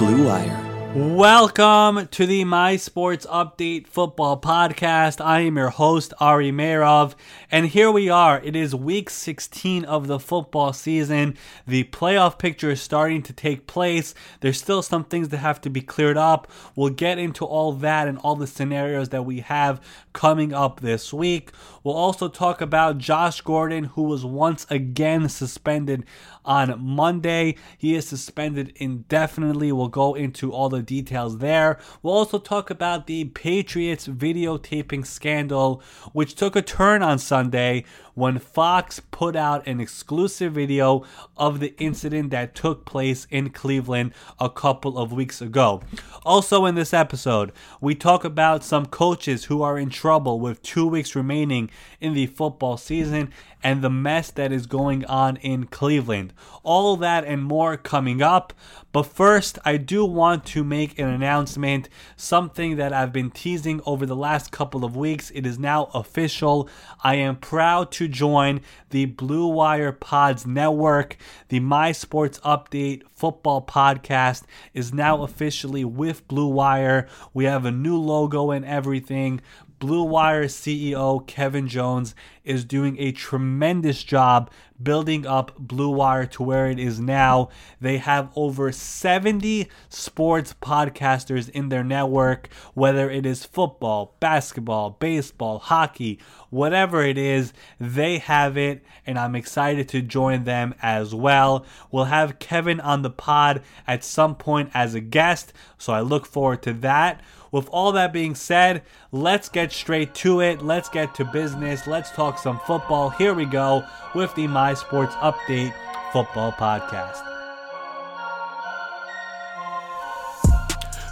Blue Wire. Welcome to the My Sports Update Football Podcast. I am your host, Ari Meirov, and here we are. It is week 16 of the football season. The playoff picture is starting to take place. There's still some things that have to be cleared up. We'll get into all that and all the scenarios that we have coming up this week. We'll also talk about Josh Gordon, who was once again suspended on Monday. He is suspended indefinitely. We'll go into all the details there. We'll also talk about the Patriots videotaping scandal, which took a turn on Sunday when Fox put out an exclusive video of the incident that took place in Cleveland a couple of weeks ago. Also, in this episode, we talk about some coaches who are in trouble with two weeks remaining in the football season and the mess that is going on in Cleveland. All that and more coming up. But first, I do want to make an announcement, something that I've been teasing over the last couple of weeks. It is now official. I am proud to join the Blue Wire Pods Network. The My Sports Update football podcast is now officially with Blue Wire. We have a new logo and everything. Blue Wire CEO Kevin Jones is doing a tremendous job building up Blue Wire to where it is now. They have over 70 sports podcasters in their network, whether it is football, basketball, baseball, hockey, whatever it is, they have it, and I'm excited to join them as well. We'll have Kevin on the pod at some point as a guest, so I look forward to that. With all that being said, let's get straight to it. Let's get to business. Let's talk some football. Here we go with the My Sports Update Football Podcast.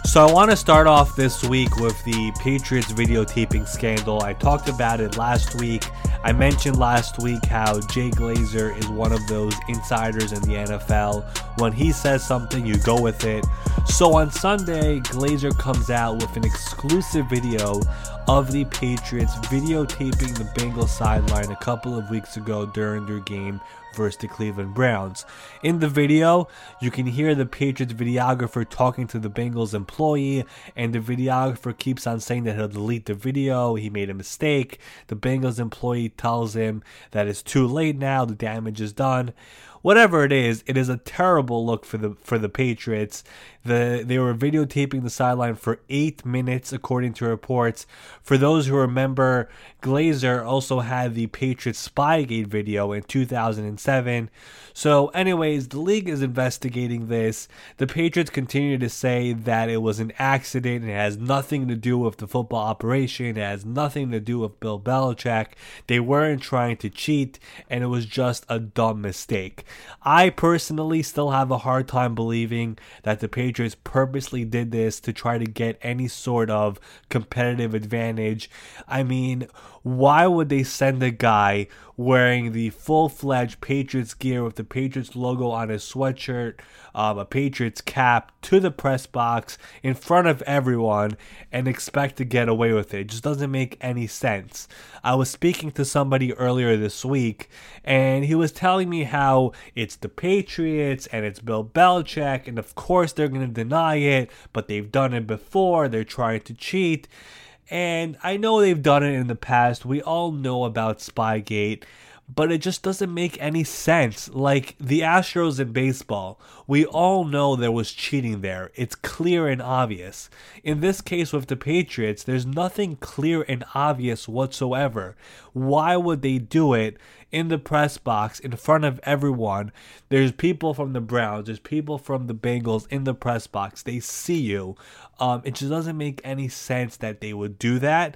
So I want to start off this week with the Patriots videotaping scandal. I talked about it last week. I mentioned last week how Jay Glazer is one of those insiders in the NFL. When he says something, you go with it. So on Sunday, Glazer comes out with an exclusive video of the Patriots videotaping the Bengals sideline a couple of weeks ago during their game versus the Cleveland Browns. In the video, you can hear the Patriots videographer talking to the Bengals employee, and the videographer keeps on saying that he'll delete the video, he made a mistake. The Bengals employee tells him that it's too late now, the damage is done whatever it is, it is a terrible look for the for the Patriots. The they were videotaping the sideline for eight minutes, according to reports. For those who remember, Glazer also had the Patriots Spygate video in 2007. So, anyways, the league is investigating this. The Patriots continue to say that it was an accident. It has nothing to do with the football operation. It has nothing to do with Bill Belichick. They weren't trying to cheat, and it was just a dumb mistake. I personally still have a hard time believing that the Patriots purposely did this to try to get any sort of competitive advantage. I mean, why would they send a guy wearing the full fledged Patriots gear with the Patriots logo on his sweatshirt, um, a Patriots cap to the press box in front of everyone and expect to get away with it? It just doesn't make any sense. I was speaking to somebody earlier this week and he was telling me how it's the Patriots and it's Bill Belichick, and of course they're going to deny it, but they've done it before, they're trying to cheat. And I know they've done it in the past. We all know about Spygate, but it just doesn't make any sense. Like the Astros in baseball, we all know there was cheating there. It's clear and obvious. In this case with the Patriots, there's nothing clear and obvious whatsoever. Why would they do it in the press box in front of everyone? There's people from the Browns, there's people from the Bengals in the press box. They see you. Um, it just doesn't make any sense that they would do that.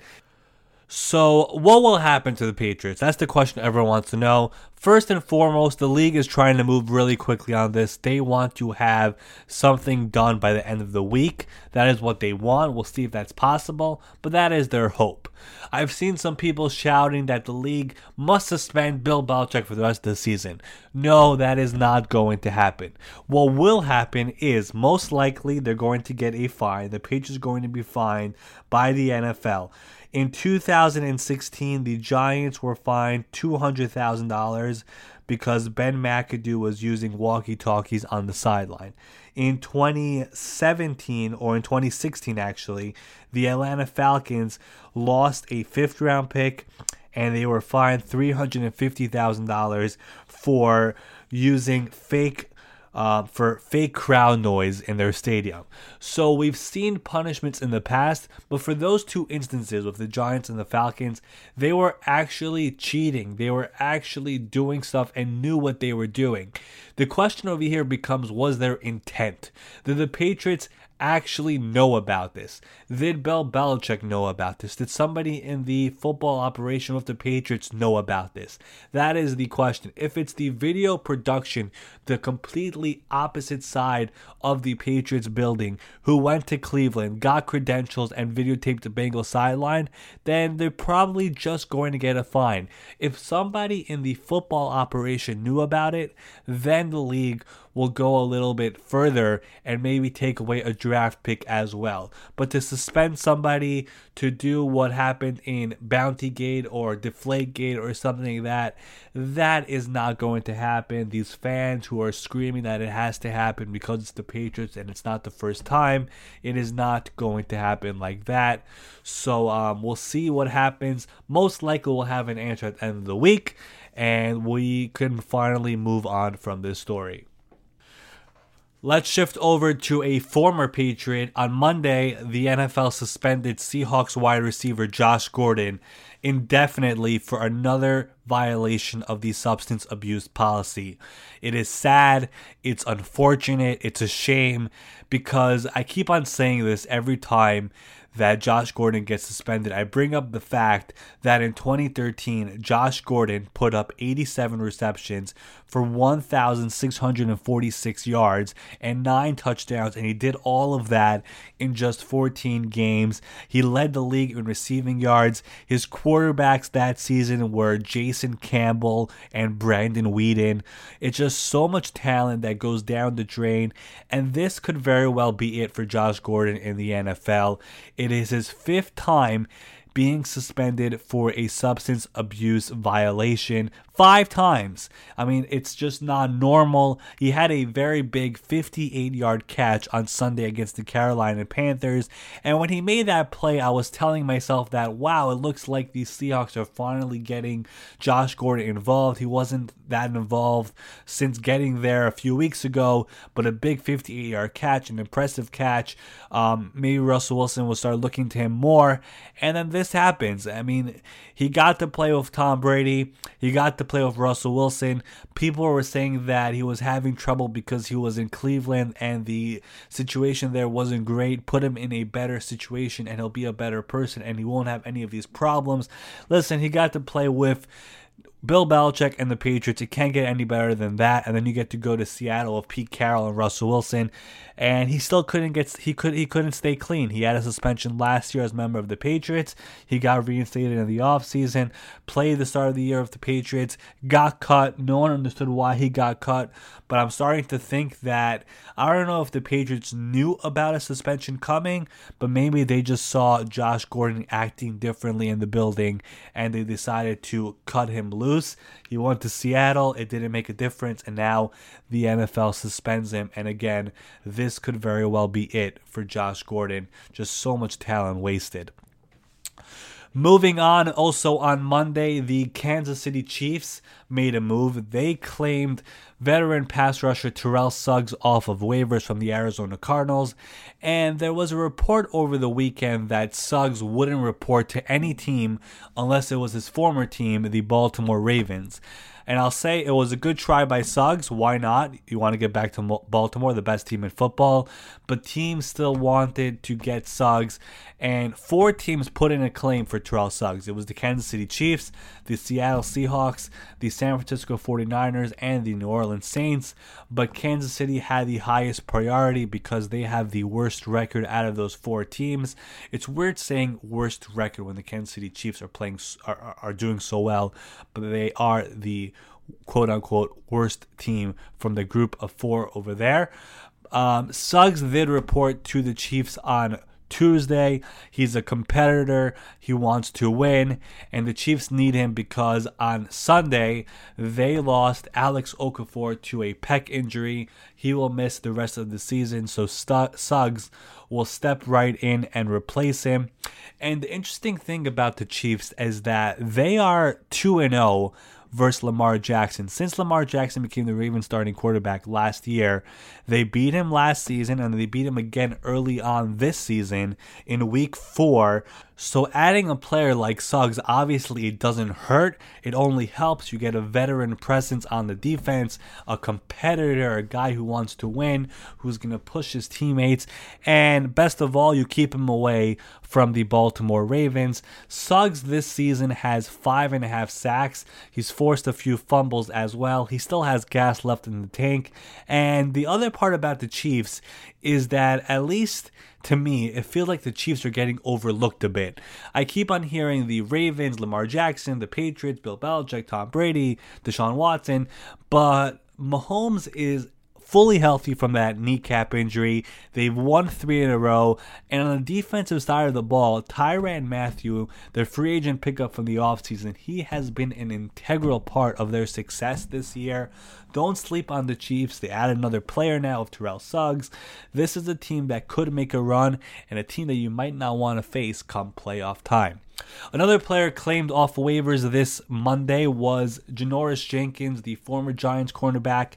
So, what will happen to the Patriots? That's the question everyone wants to know. First and foremost, the league is trying to move really quickly on this. They want to have something done by the end of the week. That is what they want. We'll see if that's possible, but that is their hope. I've seen some people shouting that the league must suspend Bill Belichick for the rest of the season. No, that is not going to happen. What will happen is most likely they're going to get a fine. The Patriots are going to be fined by the NFL In 2016, the Giants were fined $200,000 because Ben McAdoo was using walkie talkies on the sideline. In 2017, or in 2016 actually, the Atlanta Falcons lost a fifth round pick and they were fined $350,000 for using fake uh, for fake crowd noise in their stadium. So we've seen punishments in the past, but for those two instances with the Giants and the Falcons, they were actually cheating. They were actually doing stuff and knew what they were doing. The question over here becomes was there intent? Did the Patriots actually know about this? Did Bill Belichick know about this? Did somebody in the football operation with the Patriots know about this? That is the question. If it's the video production, the completely opposite side of the Patriots building, who went to Cleveland, got credentials, and videotaped the Bengals sideline, then they're probably just going to get a fine. If somebody in the football operation knew about it, then the league will go a little bit further and maybe take away a draft pick as well. But to suspend somebody to do what happened in Bounty Gate or Deflate Gate or something like that, that is not going to happen. These fans who are screaming that it has to happen because it's the Patriots and it's not the first time, it is not going to happen like that. So um, we'll see what happens. Most likely, we'll have an answer at the end of the week and we can finally move on from this story. Let's shift over to a former Patriot. On Monday, the NFL suspended Seahawks wide receiver Josh Gordon indefinitely for another violation of the substance abuse policy. It is sad, it's unfortunate, it's a shame because I keep on saying this every time that Josh Gordon gets suspended, I bring up the fact that in 2013, Josh Gordon put up 87 receptions for 1,646 yards and nine touchdowns, and he did all of that in just 14 games. He led the league in receiving yards. His quarterbacks that season were Jason Campbell and Brandon Weeden. It's just so much talent that goes down the drain, and this could very well be it for Josh Gordon in the NFL. It is his fifth time being suspended for a substance abuse violation five times. I mean, it's just not normal. He had a very big 58 yard catch on Sunday against the Carolina Panthers. And when he made that play, I was telling myself that, wow, it looks like the Seahawks are finally getting Josh Gordon involved. He wasn't that involved since getting there a few weeks ago, but a big 58 yard catch, an impressive catch. Um, maybe Russell Wilson will start looking to him more. And then this happens. I mean, he got to play with Tom Brady, he got to to play with Russell Wilson. People were saying that he was having trouble because he was in Cleveland and the situation there wasn't great. Put him in a better situation and he'll be a better person and he won't have any of these problems. Listen, he got to play with Bill Belichick and the Patriots. It can't get any better than that. And then you get to go to Seattle with Pete Carroll and Russell Wilson, and he still couldn't get he could he couldn't stay clean. He had a suspension last year as a member of the Patriots. He got reinstated in the offseason, played the start of the year of the Patriots, got cut. No one understood why he got cut, but I'm starting to think that I don't know if the Patriots knew about a suspension coming, but maybe they just saw Josh Gordon acting differently in the building and they decided to cut him loose loose. He went to Seattle. It didn't make a difference. And now the NFL suspends him. And again, this could very well be it for Josh Gordon. Just so much talent wasted. Moving on, also on Monday, the Kansas City Chiefs made a move. They claimed veteran pass rusher Terrell Suggs off of waivers from the Arizona Cardinals, and there was a report over the weekend that Suggs wouldn't report to any team unless it was his former team, the Baltimore Ravens. And I'll say it was a good try by Suggs. Why not? You want to get back to Baltimore, the best team in football. But teams still wanted to get Suggs. And four teams put in a claim for Terrell Suggs. It was the Kansas City Chiefs, the Seattle Seahawks, the San Francisco 49ers, and the New Orleans Saints. But Kansas City had the highest priority because they have the worst record out of those four teams. It's weird saying worst record when the Kansas City Chiefs are playing are, are doing so well, but they are the quote unquote worst team from the group of four over there. Um, Suggs did report to the Chiefs on Tuesday. He's a competitor. He wants to win, and the Chiefs need him because on Sunday they lost Alex Okafor to a pec injury. He will miss the rest of the season, so Suggs will step right in and replace him. And the interesting thing about the Chiefs is that they are 2 0 versus Lamar Jackson. Since Lamar Jackson became the Ravens starting quarterback last year, they beat him last season and they beat him again early on this season in week four. So adding a player like Suggs obviously it doesn't hurt. It only helps. You get a veteran presence on the defense, a competitor, a guy who wants to win, who's going to push his teammates, and best of all, you keep him away from the Baltimore Ravens. Suggs this season has five and a half sacks. He's forced a few fumbles as well. He still has gas left in the tank. And the other part about the Chiefs is that at least to me, it feels like the Chiefs are getting overlooked a bit. I keep on hearing the Ravens, Lamar Jackson, the Patriots, Bill Belichick, Tom Brady, Deshaun Watson, but Mahomes is fully healthy from that kneecap injury. They've won three in a row. And on the defensive side of the ball, Tyrann Mathieu, their free agent pickup from the offseason, he has been an integral part of their success this year. Don't sleep on the Chiefs. They add another player now of Terrell Suggs. This is a team that could make a run and a team that you might not want to face come playoff time. Another player claimed off waivers this Monday was Janoris Jenkins, the former Giants cornerback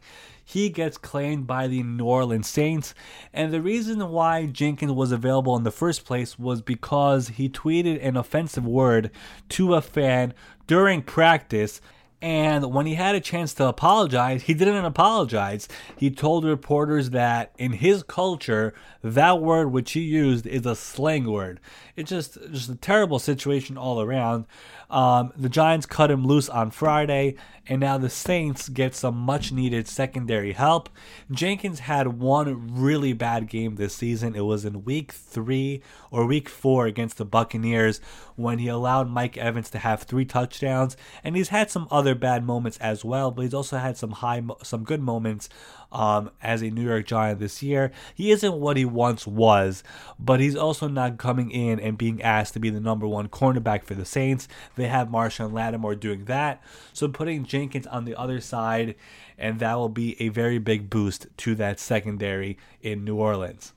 he gets claimed by the New Orleans Saints. And the reason why Jenkins was available in the first place was because he tweeted an offensive word to a fan during practice and when he had a chance to apologize, he didn't apologize. He told reporters that in his culture, that word which he used is a slang word. It's just just a terrible situation all around. Um, the Giants cut him loose on Friday, and now the Saints get some much needed secondary help. Jenkins had one really bad game this season. It was in week three or week four against the Buccaneers when he allowed Mike Evans to have three touchdowns, and he's had some other bad moments as well, but he's also had some high, some good moments um, as a New York Giant this year. He isn't what he once was, but he's also not coming in and being asked to be the number one cornerback for the Saints. They have Marshon Lattimore doing that. So putting Jenkins on the other side, and that will be a very big boost to that secondary in New Orleans.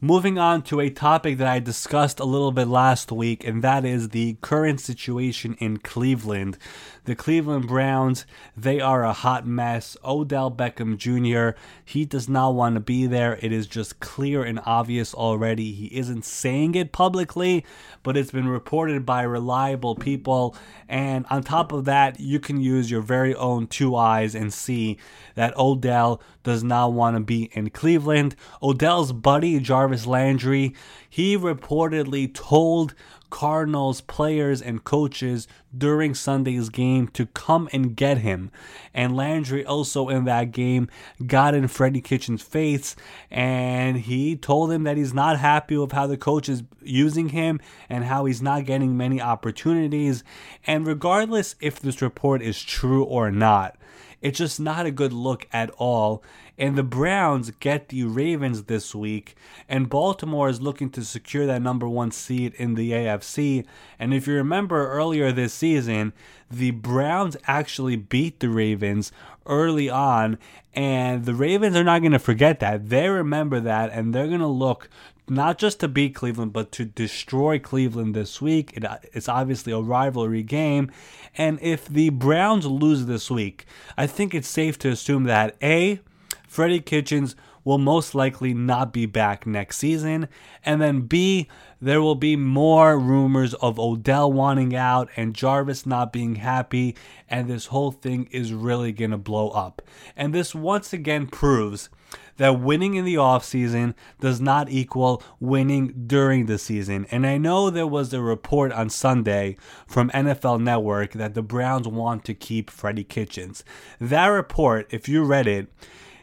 Moving on to a topic that I discussed a little bit last week, and that is the current situation in Cleveland. The Cleveland Browns, they are a hot mess. Odell Beckham Jr., he does not want to be there. It is just clear and obvious already. He isn't saying it publicly, but it's been reported by reliable people. And on top of that, you can use your very own two eyes and see that Odell does not want to be in Cleveland. Odell's buddy, Jarvis Landry, he reportedly told Cardinals players and coaches during Sunday's game to come and get him. And Landry also in that game got in Freddie Kitchens' face and he told him that he's not happy with how the coach is using him and how he's not getting many opportunities. And regardless if this report is true or not, it's just not a good look at all. And the Browns get the Ravens this week, and Baltimore is looking to secure that number one seed in the AFC. And if you remember earlier this season, the Browns actually beat the Ravens early on, and the Ravens are not going to forget that. They remember that, and they're going to look not just to beat Cleveland, but to destroy Cleveland this week. It, it's obviously a rivalry game. And if the Browns lose this week, I think it's safe to assume that A, Freddie Kitchens will most likely not be back next season. And then B, there will be more rumors of Odell wanting out and Jarvis not being happy, and this whole thing is really going to blow up. And this once again proves that winning in the offseason does not equal winning during the season. And I know there was a report on Sunday from NFL Network that the Browns want to keep Freddie Kitchens. That report, if you read it,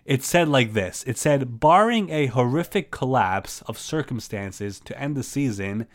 it said like this it said barring a horrific collapse of circumstances to end the season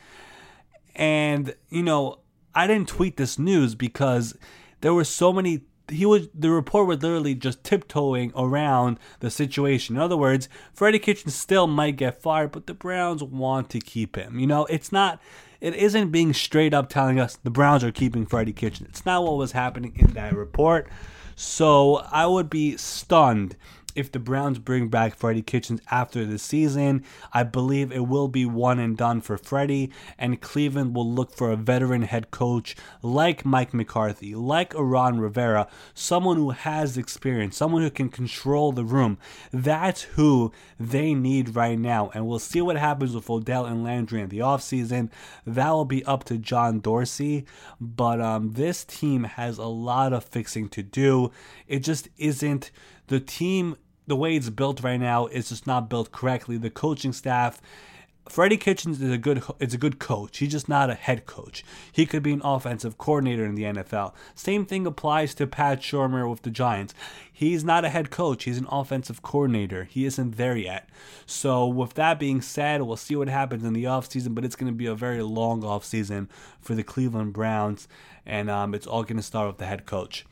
and you know i didn't tweet this news because there were so many he was the report was literally just tiptoeing around the situation. In other words, Freddie Kitchen still might get fired, but the Browns want to keep him. You know, it's not it isn't being straight up telling us the Browns are keeping Freddie Kitchen. It's not what was happening in that report. So I would be stunned if the Browns bring back Freddie Kitchens after the season. I believe it will be one and done for Freddie, and Cleveland will look for a veteran head coach like Mike McCarthy, like Ron Rivera, someone who has experience, someone who can control the room. That's who they need right now, and we'll see what happens with Odell and Landry in the offseason. That will be up to John Dorsey, but um, this team has a lot of fixing to do. It just isn't the team the way it's built right now is just not built correctly. The coaching staff, Freddie Kitchens is a good is a good coach. He's just not a head coach. He could be an offensive coordinator in the NFL. Same thing applies to Pat Shurmur with the Giants. He's not a head coach. He's an offensive coordinator. He isn't there yet. So with that being said, we'll see what happens in the offseason, but it's going to be a very long offseason for the Cleveland Browns, and um, it's all going to start with the head coach.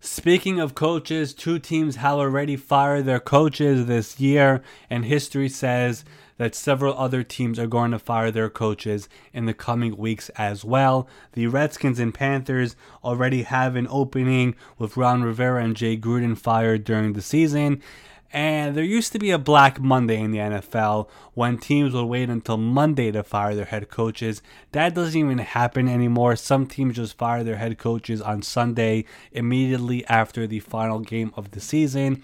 Speaking of coaches, two teams have already fired their coaches this year, and history says that several other teams are going to fire their coaches in the coming weeks as well. The Redskins and Panthers already have an opening with Ron Rivera and Jay Gruden fired during the season. And there used to be a Black Monday in the NFL when teams would wait until Monday to fire their head coaches. That doesn't even happen anymore. Some teams just fire their head coaches on Sunday immediately after the final game of the season.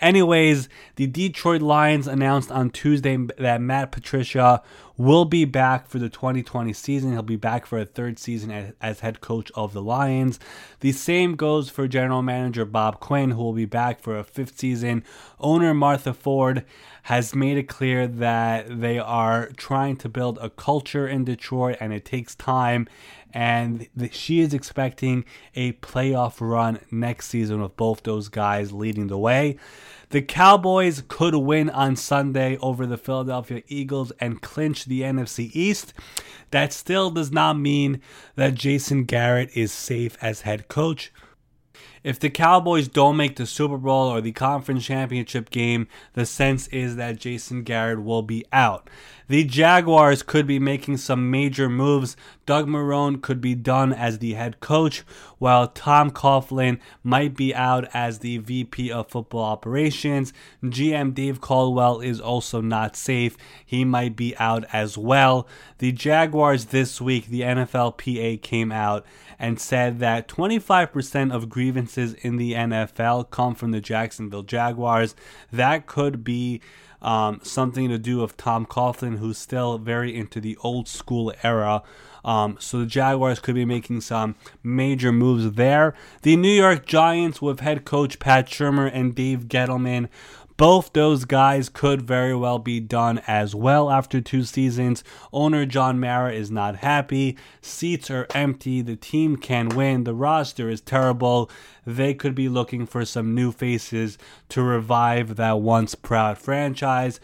Anyways, the Detroit Lions announced on Tuesday that Matt Patricia will be back for the 2020 season. He'll be back for a third season as, head coach of the Lions. The same goes for general manager Bob Quinn, who will be back for a fifth season. Owner Martha Ford has made it clear that they are trying to build a culture in Detroit and it takes time. And she is expecting a playoff run next season with both those guys leading the way. The Cowboys could win on Sunday over the Philadelphia Eagles and clinch the NFC East. That still does not mean that Jason Garrett is safe as head coach. If the Cowboys don't make the Super Bowl or the conference championship game, the sense is that Jason Garrett will be out. The Jaguars could be making some major moves. Doug Marrone could be done as the head coach, while Tom Coughlin might be out as the VP of football operations. GM Dave Caldwell is also not safe. He might be out as well. The Jaguars this week, the NFLPA came out and said that 25% of grievances in the NFL come from the Jacksonville Jaguars. That could be um, something to do with Tom Coughlin, who's still very into the old school era. Um, so the Jaguars could be making some major moves there. The New York Giants, with head coach Pat Shurmur and Dave Gettleman, both those guys could very well be done as well after two seasons. Owner John Mara is not happy. Seats are empty. The team can win. The roster is terrible. They could be looking for some new faces to revive that once proud franchise.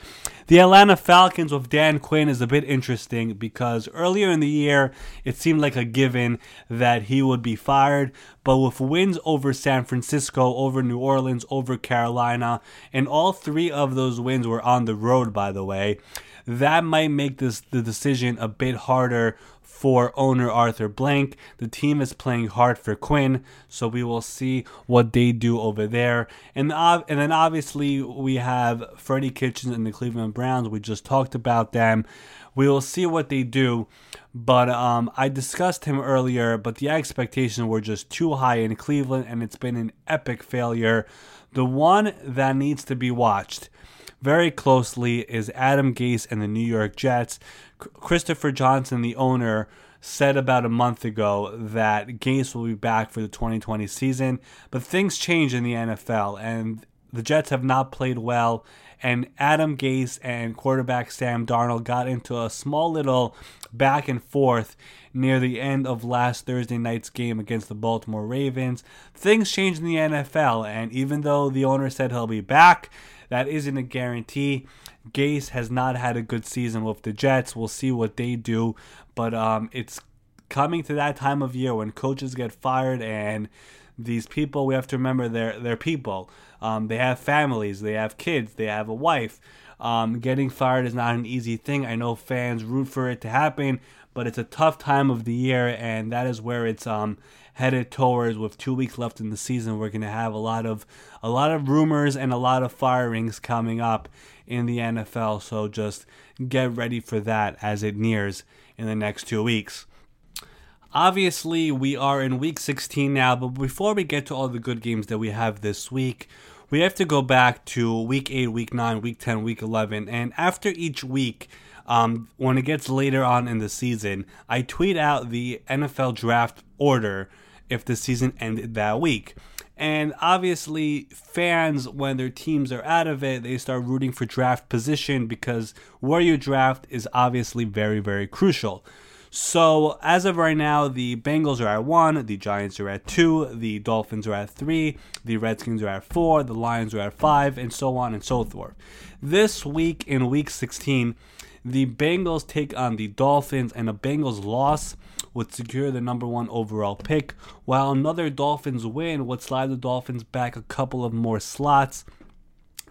The Atlanta Falcons with Dan Quinn is a bit interesting because earlier in the year it seemed like a given that he would be fired, but with wins over San Francisco, over New Orleans, over Carolina, and all three of those wins were on the road, by the way, that might make this the decision a bit harder for owner Arthur Blank. The team is playing hard for Quinn, so we will see what they do over there. And uh, and then obviously we have Freddie Kitchens and the Cleveland Browns. We just talked about them. We will see what they do. But um, I discussed him earlier, but the expectations were just too high in Cleveland, and it's been an epic failure. The one that needs to be watched very closely is Adam Gase and the New York Jets. Christopher Johnson, the owner, said about a month ago that Gase will be back for the 2020 season, but things change in the NFL, and the Jets have not played well. And Adam Gase and quarterback Sam Darnold got into a small little back and forth near the end of last Thursday night's game against the Baltimore Ravens. Things changed in the NFL, and even though the owner said he'll be back, that isn't a guarantee. Gase has not had a good season with the Jets. We'll see what they do, but um, it's coming to that time of year when coaches get fired and These people, we have to remember they're, they're people. Um, they have families, they have kids, they have a wife. Um, getting fired is not an easy thing. I know fans root for it to happen, but it's a tough time of the year, and that is where it's um, headed towards. With two weeks left in the season, we're going to have a lot of a lot of rumors and a lot of firings coming up in the NFL. So just get ready for that as it nears in the next two weeks. Obviously, we are in week 16 now, but before we get to all the good games that we have this week, we have to go back to week 8, week 9, week 10, week 11. And after each week, um, when it gets later on in the season, I tweet out the NFL draft order if the season ended that week. And obviously, fans, when their teams are out of it, they start rooting for draft position because where you draft is obviously very, very crucial. So as of right now, the Bengals are at one, the Giants are at two, the Dolphins are at three, the Redskins are at four, the Lions are at five, and so on and so forth. This week in Week 16, the Bengals take on the Dolphins, and a Bengals loss would secure the number one overall pick, while another Dolphins win would slide the Dolphins back a couple of more slots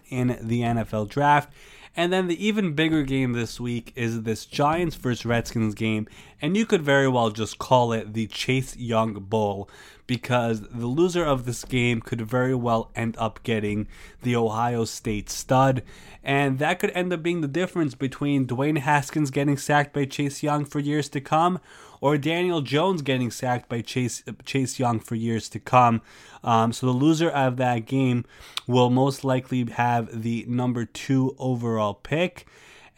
in the NFL draft. And then the even bigger game this week is this Giants versus Redskins game, and you could very well just call it the Chase Young Bowl because the loser of this game could very well end up getting the Ohio State stud, and that could end up being the difference between Dwayne Haskins getting sacked by Chase Young for years to come or Daniel Jones getting sacked by Chase Chase Young for years to come. Um, so the loser of that game will most likely have the number two overall pick.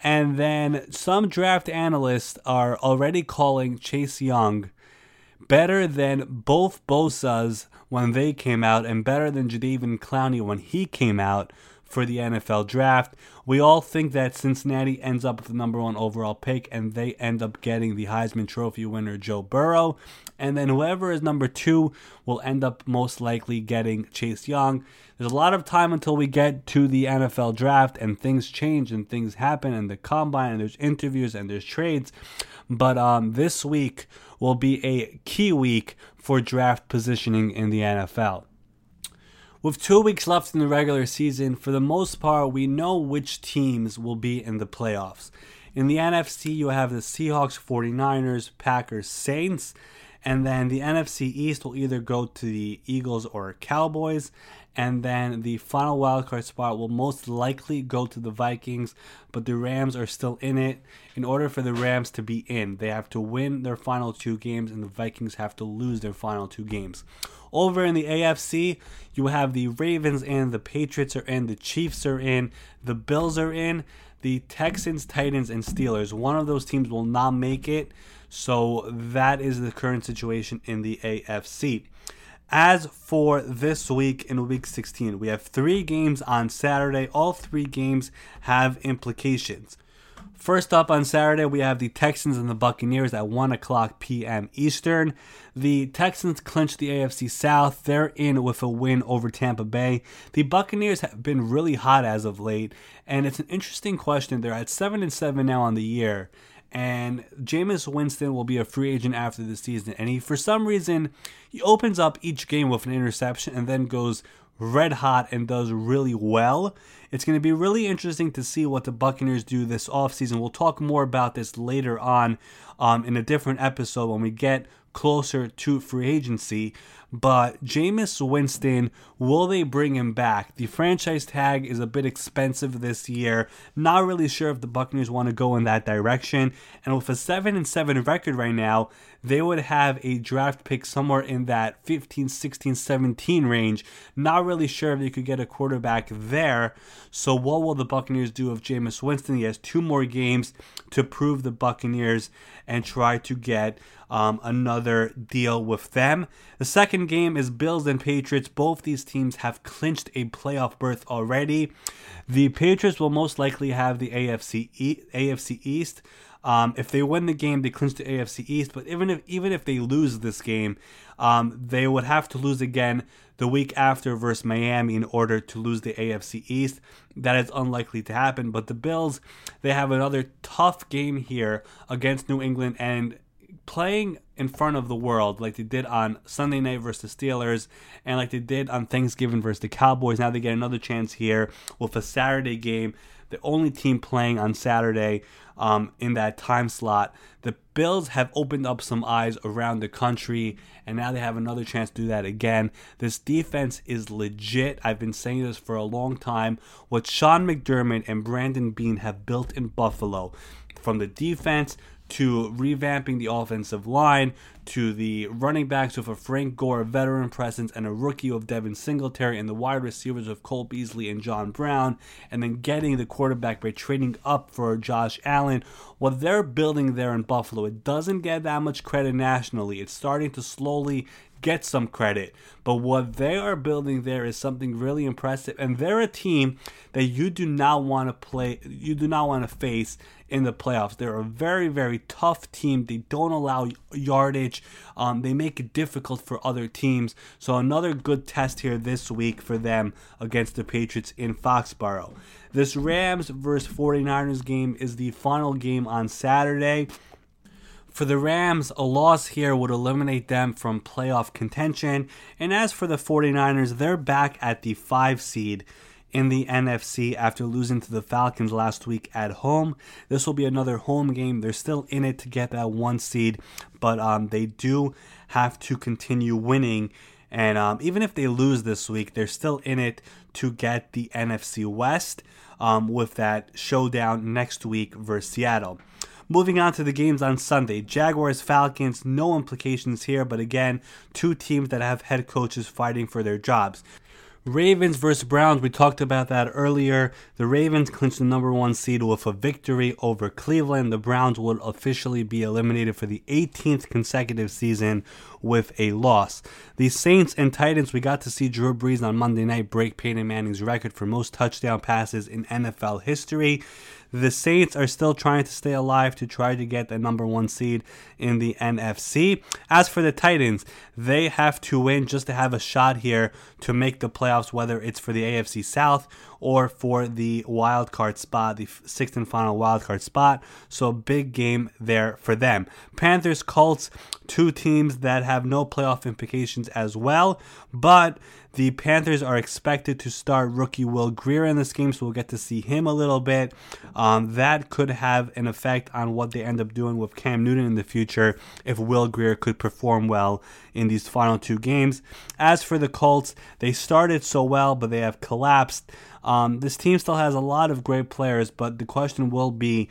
And then some draft analysts are already calling Chase Young better than both Bosa's when they came out and better than Jadeveon Clowney when he came out for the NFL draft. We all think that Cincinnati ends up with the number one overall pick and they end up getting the Heisman Trophy winner Joe Burrow. And then whoever is number two will end up most likely getting Chase Young. There's a lot of time until we get to the NFL draft and things change and things happen and the combine and there's interviews and there's trades. But um, this week will be a key week for draft positioning in the NFL. With two weeks left in the regular season, for the most part, we know which teams will be in the playoffs. In the NFC, you have the Seahawks, 49ers, Packers, Saints, and then the NFC East will either go to the Eagles or Cowboys, and then the final wildcard spot will most likely go to the Vikings, but the Rams are still in it. In order for the Rams to be in, they have to win their final two games, and the Vikings have to lose their final two games. Over in the AFC, you have the Ravens and the Patriots are in, the Chiefs are in, the Bills are in, the Texans, Titans, and Steelers. One of those teams will not make it. So that is the current situation in the AFC. As for this week in week 16, we have three games on Saturday. All three games have implications. First up on Saturday, we have the Texans and the Buccaneers at 1 o'clock p.m. Eastern. The Texans clinched the AFC South. They're in with a win over Tampa Bay. The Buccaneers have been really hot as of late, and it's an interesting question. They're at 7 and 7 now on the year, and Jameis Winston will be a free agent after the season. And he, for some reason, he opens up each game with an interception and then goes red hot and does really well. It's going to be really interesting to see what the Buccaneers do this offseason. We'll talk more about this later on um, in a different episode when we get closer to free agency. But Jameis Winston, will they bring him back? The franchise tag is a bit expensive this year. Not really sure if the Buccaneers want to go in that direction. And with a 7 and 7 record right now, they would have a draft pick somewhere in that 15, 16, 17 range. Not really sure if they could get a quarterback there. So, what will the Buccaneers do if Jameis Winston? He has two more games to prove the Buccaneers and try to get um, another deal with them. The second game is Bills and Patriots. Both these teams have clinched a playoff berth already. The Patriots will most likely have the AFC e- AFC East. Um, if they win the game, they clinch the AFC East. But even if even if they lose this game, um, they would have to lose again the week after versus Miami in order to lose the AFC East. That is unlikely to happen. But the Bills, they have another tough game here against New England, and playing in front of the world like they did on Sunday night versus the Steelers and like they did on Thanksgiving versus the Cowboys. Now they get another chance here with a Saturday game. The only team playing on Saturday um, in that time slot. The Bills have opened up some eyes around the country, and now they have another chance to do that again. This defense is legit. I've been saying this for a long time. What Sean McDermott and Brandon Beane have built in Buffalo, from the defense to revamping the offensive line, to the running backs with a Frank Gore veteran presence and a rookie of Devin Singletary, and the wide receivers of Cole Beasley and John Brown, and then getting the quarterback by trading up for Josh Allen. What they're building there in Buffalo, it doesn't get that much credit nationally. It's starting to slowly get some credit. But what they are building there is something really impressive. And they're a team that you do not want to play, you do not want to face in the playoffs. They're a very, very tough team. They don't allow yardage, um, they make it difficult for other teams. So, another good test here this week for them against the Patriots in Foxborough. This Rams versus 49ers game is the final game on Saturday. For the Rams, a loss here would eliminate them from playoff contention. And as for the 49ers, they're back at the 5 seed in the NFC after losing to the Falcons last week at home. This will be another home game. They're still in it to get that one seed, but um, they do have to continue winning. And um, even if they lose this week, they're still in it to get the NFC West um, with that showdown next week versus Seattle. Moving on to the games on Sunday Jaguars, Falcons, no implications here, but again, two teams that have head coaches fighting for their jobs. Ravens versus Browns, we talked about that earlier. The Ravens clinched the number one seed with a victory over Cleveland. The Browns would officially be eliminated for the 18th consecutive season with a loss. The Saints and Titans, we got to see Drew Brees on Monday night break Peyton Manning's record for most touchdown passes in NFL history. The Saints are still trying to stay alive to try to get the number one seed in the NFC. As for the Titans, they have to win just to have a shot here to make the playoffs, whether it's for the AFC South or for the wild card spot, the sixth and final wild card spot. So big game there for them. Panthers, Colts, two teams that have no playoff implications as well, but the Panthers are expected to start rookie Will Grier in this game, so we'll get to see him a little bit. Um, that could have an effect on what they end up doing with Cam Newton in the future if Will Grier could perform well in these final two games. As for the Colts, they started so well, but they have collapsed. Um, this team still has a lot of great players, but the question will be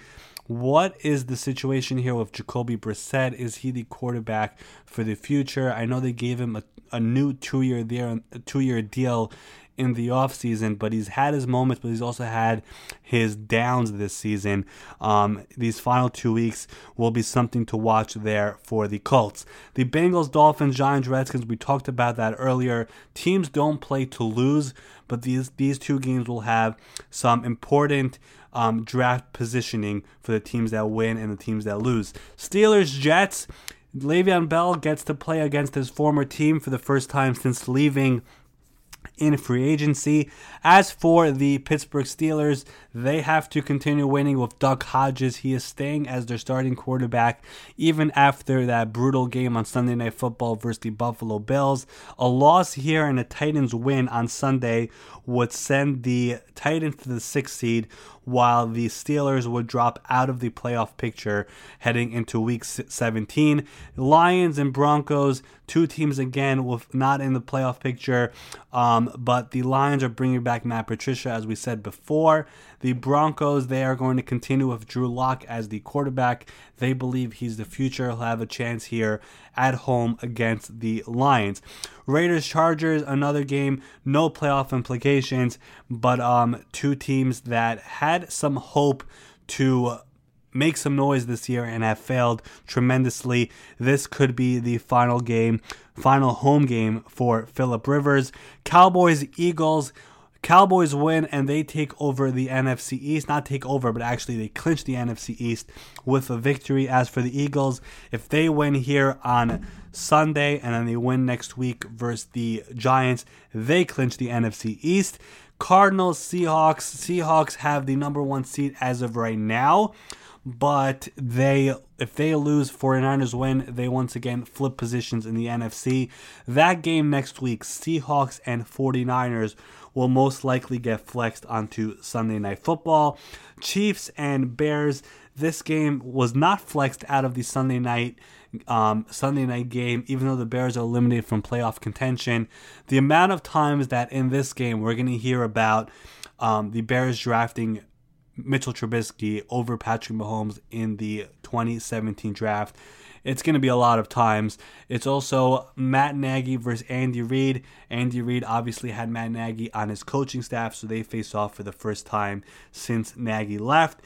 what is the situation here with Jacoby Brissett? Is he the quarterback for the future? I know they gave him a, a new two year there two year deal in the offseason, but he's had his moments, but he's also had his downs this season. Um, these final two weeks will be something to watch there for the Colts. The Bengals, Dolphins, Giants, Redskins, we talked about that earlier. Teams don't play to lose, but these, these two games will have some important um, draft positioning for the teams that win and the teams that lose. Steelers, Jets. Le'Veon Bell gets to play against his former team for the first time since leaving in free agency. As for the Pittsburgh Steelers, they have to continue winning with Duck Hodges. He is staying as their starting quarterback even after that brutal game on Sunday Night Football versus the Buffalo Bills. A loss here and a Titans win on Sunday would send the Titans to the sixth seed while the Steelers would drop out of the playoff picture heading into week 17. Lions and Broncos, two teams again with not in the playoff picture, um, but the Lions are bringing back Matt Patricia, as we said before. The Broncos, they are going to continue with Drew Lock as the quarterback. They believe he's the future. He'll have a chance here at home against the Lions. Raiders Chargers, another game, no playoff implications, but um, two teams that had some hope to make some noise this year and have failed tremendously. This could be the final game, final home game for Philip Rivers. Cowboys, Eagles. Cowboys win and they take over the NFC East. Not take over, but actually they clinch the NFC East with a victory. As for the Eagles, if they win here on Sunday and then they win next week versus the Giants, they clinch the NFC East. Cardinals, Seahawks. Seahawks have the number one seed as of right now but they if they lose 49ers win they once again flip positions in the nfc that game next week seahawks and 49ers will most likely get flexed onto sunday night football chiefs and bears this game was not flexed out of the sunday night um, Sunday night game, even though the Bears are eliminated from playoff contention. The amount of times that in this game we're going to hear about um, the Bears drafting Mitchell Trubisky over Patrick Mahomes in the 2017 draft. It's going to be a lot of times. It's also Matt Nagy versus Andy Reid. Andy Reid obviously had Matt Nagy on his coaching staff, so they face off for the first time since Nagy left.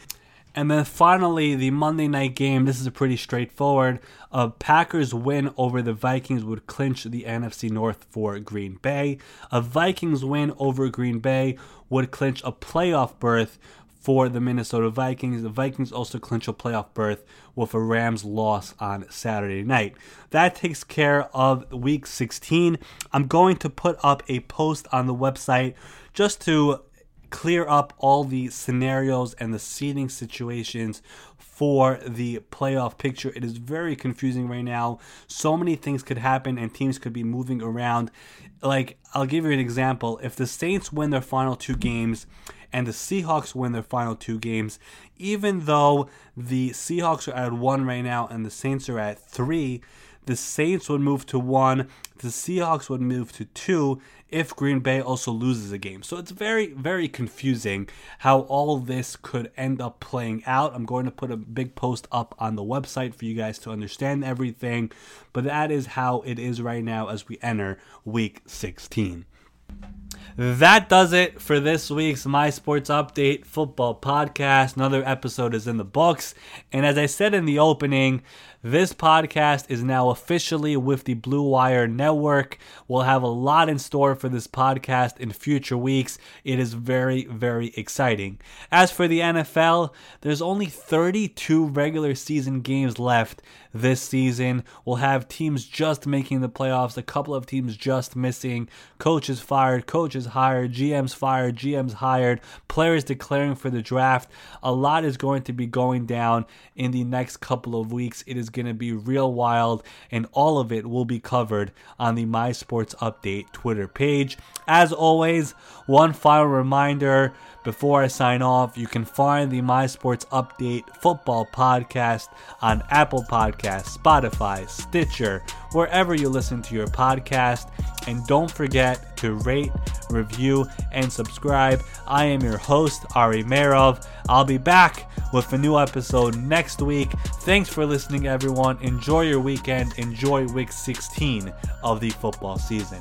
And then finally, the Monday night game. This is a pretty straightforward. A Packers win over the Vikings would clinch the NFC North for Green Bay. A Vikings win over Green Bay would clinch a playoff berth for the Minnesota Vikings. The Vikings also clinch a playoff berth with a Rams loss on Saturday night. That takes care of week 16. I'm going to put up a post on the website just to clear up all the scenarios and the seating situations for the playoff picture. It is very confusing right now. So many things could happen and teams could be moving around. Like, I'll give you an example. If the Saints win their final two games and the Seahawks win their final two games, even though the Seahawks are at one right now and the Saints are at three, the Saints would move to one, the Seahawks would move to two if Green Bay also loses a game. So it's very, very confusing how all this could end up playing out. I'm going to put a big post up on the website for you guys to understand everything, but that is how it is right now as we enter week 16. That does it for this week's My Sports Update football podcast. Another episode is in the books. And as I said in the opening, this podcast is now officially with the Blue Wire Network. We'll have a lot in store for this podcast in future weeks. It is very, very exciting. As for the NFL, there's only 32 regular season games left this season. We'll have teams just making the playoffs, a couple of teams just missing, coaches fired, coaches hired, GMs fired, GMs hired, players declaring for the draft. A lot is going to be going down in the next couple of weeks. It is going to be real wild, and all of it will be covered on the My Sports Update Twitter page. As always, one final reminder before I sign off, you can find the My Sports Update football podcast on Apple Podcasts, Spotify, Stitcher, wherever you listen to your podcast. And don't forget to rate, review, and subscribe. I am your host, Ari Meirov. I'll be back with a new episode next week. Thanks for listening, everyone. Enjoy your weekend. Enjoy week 16 of the football season.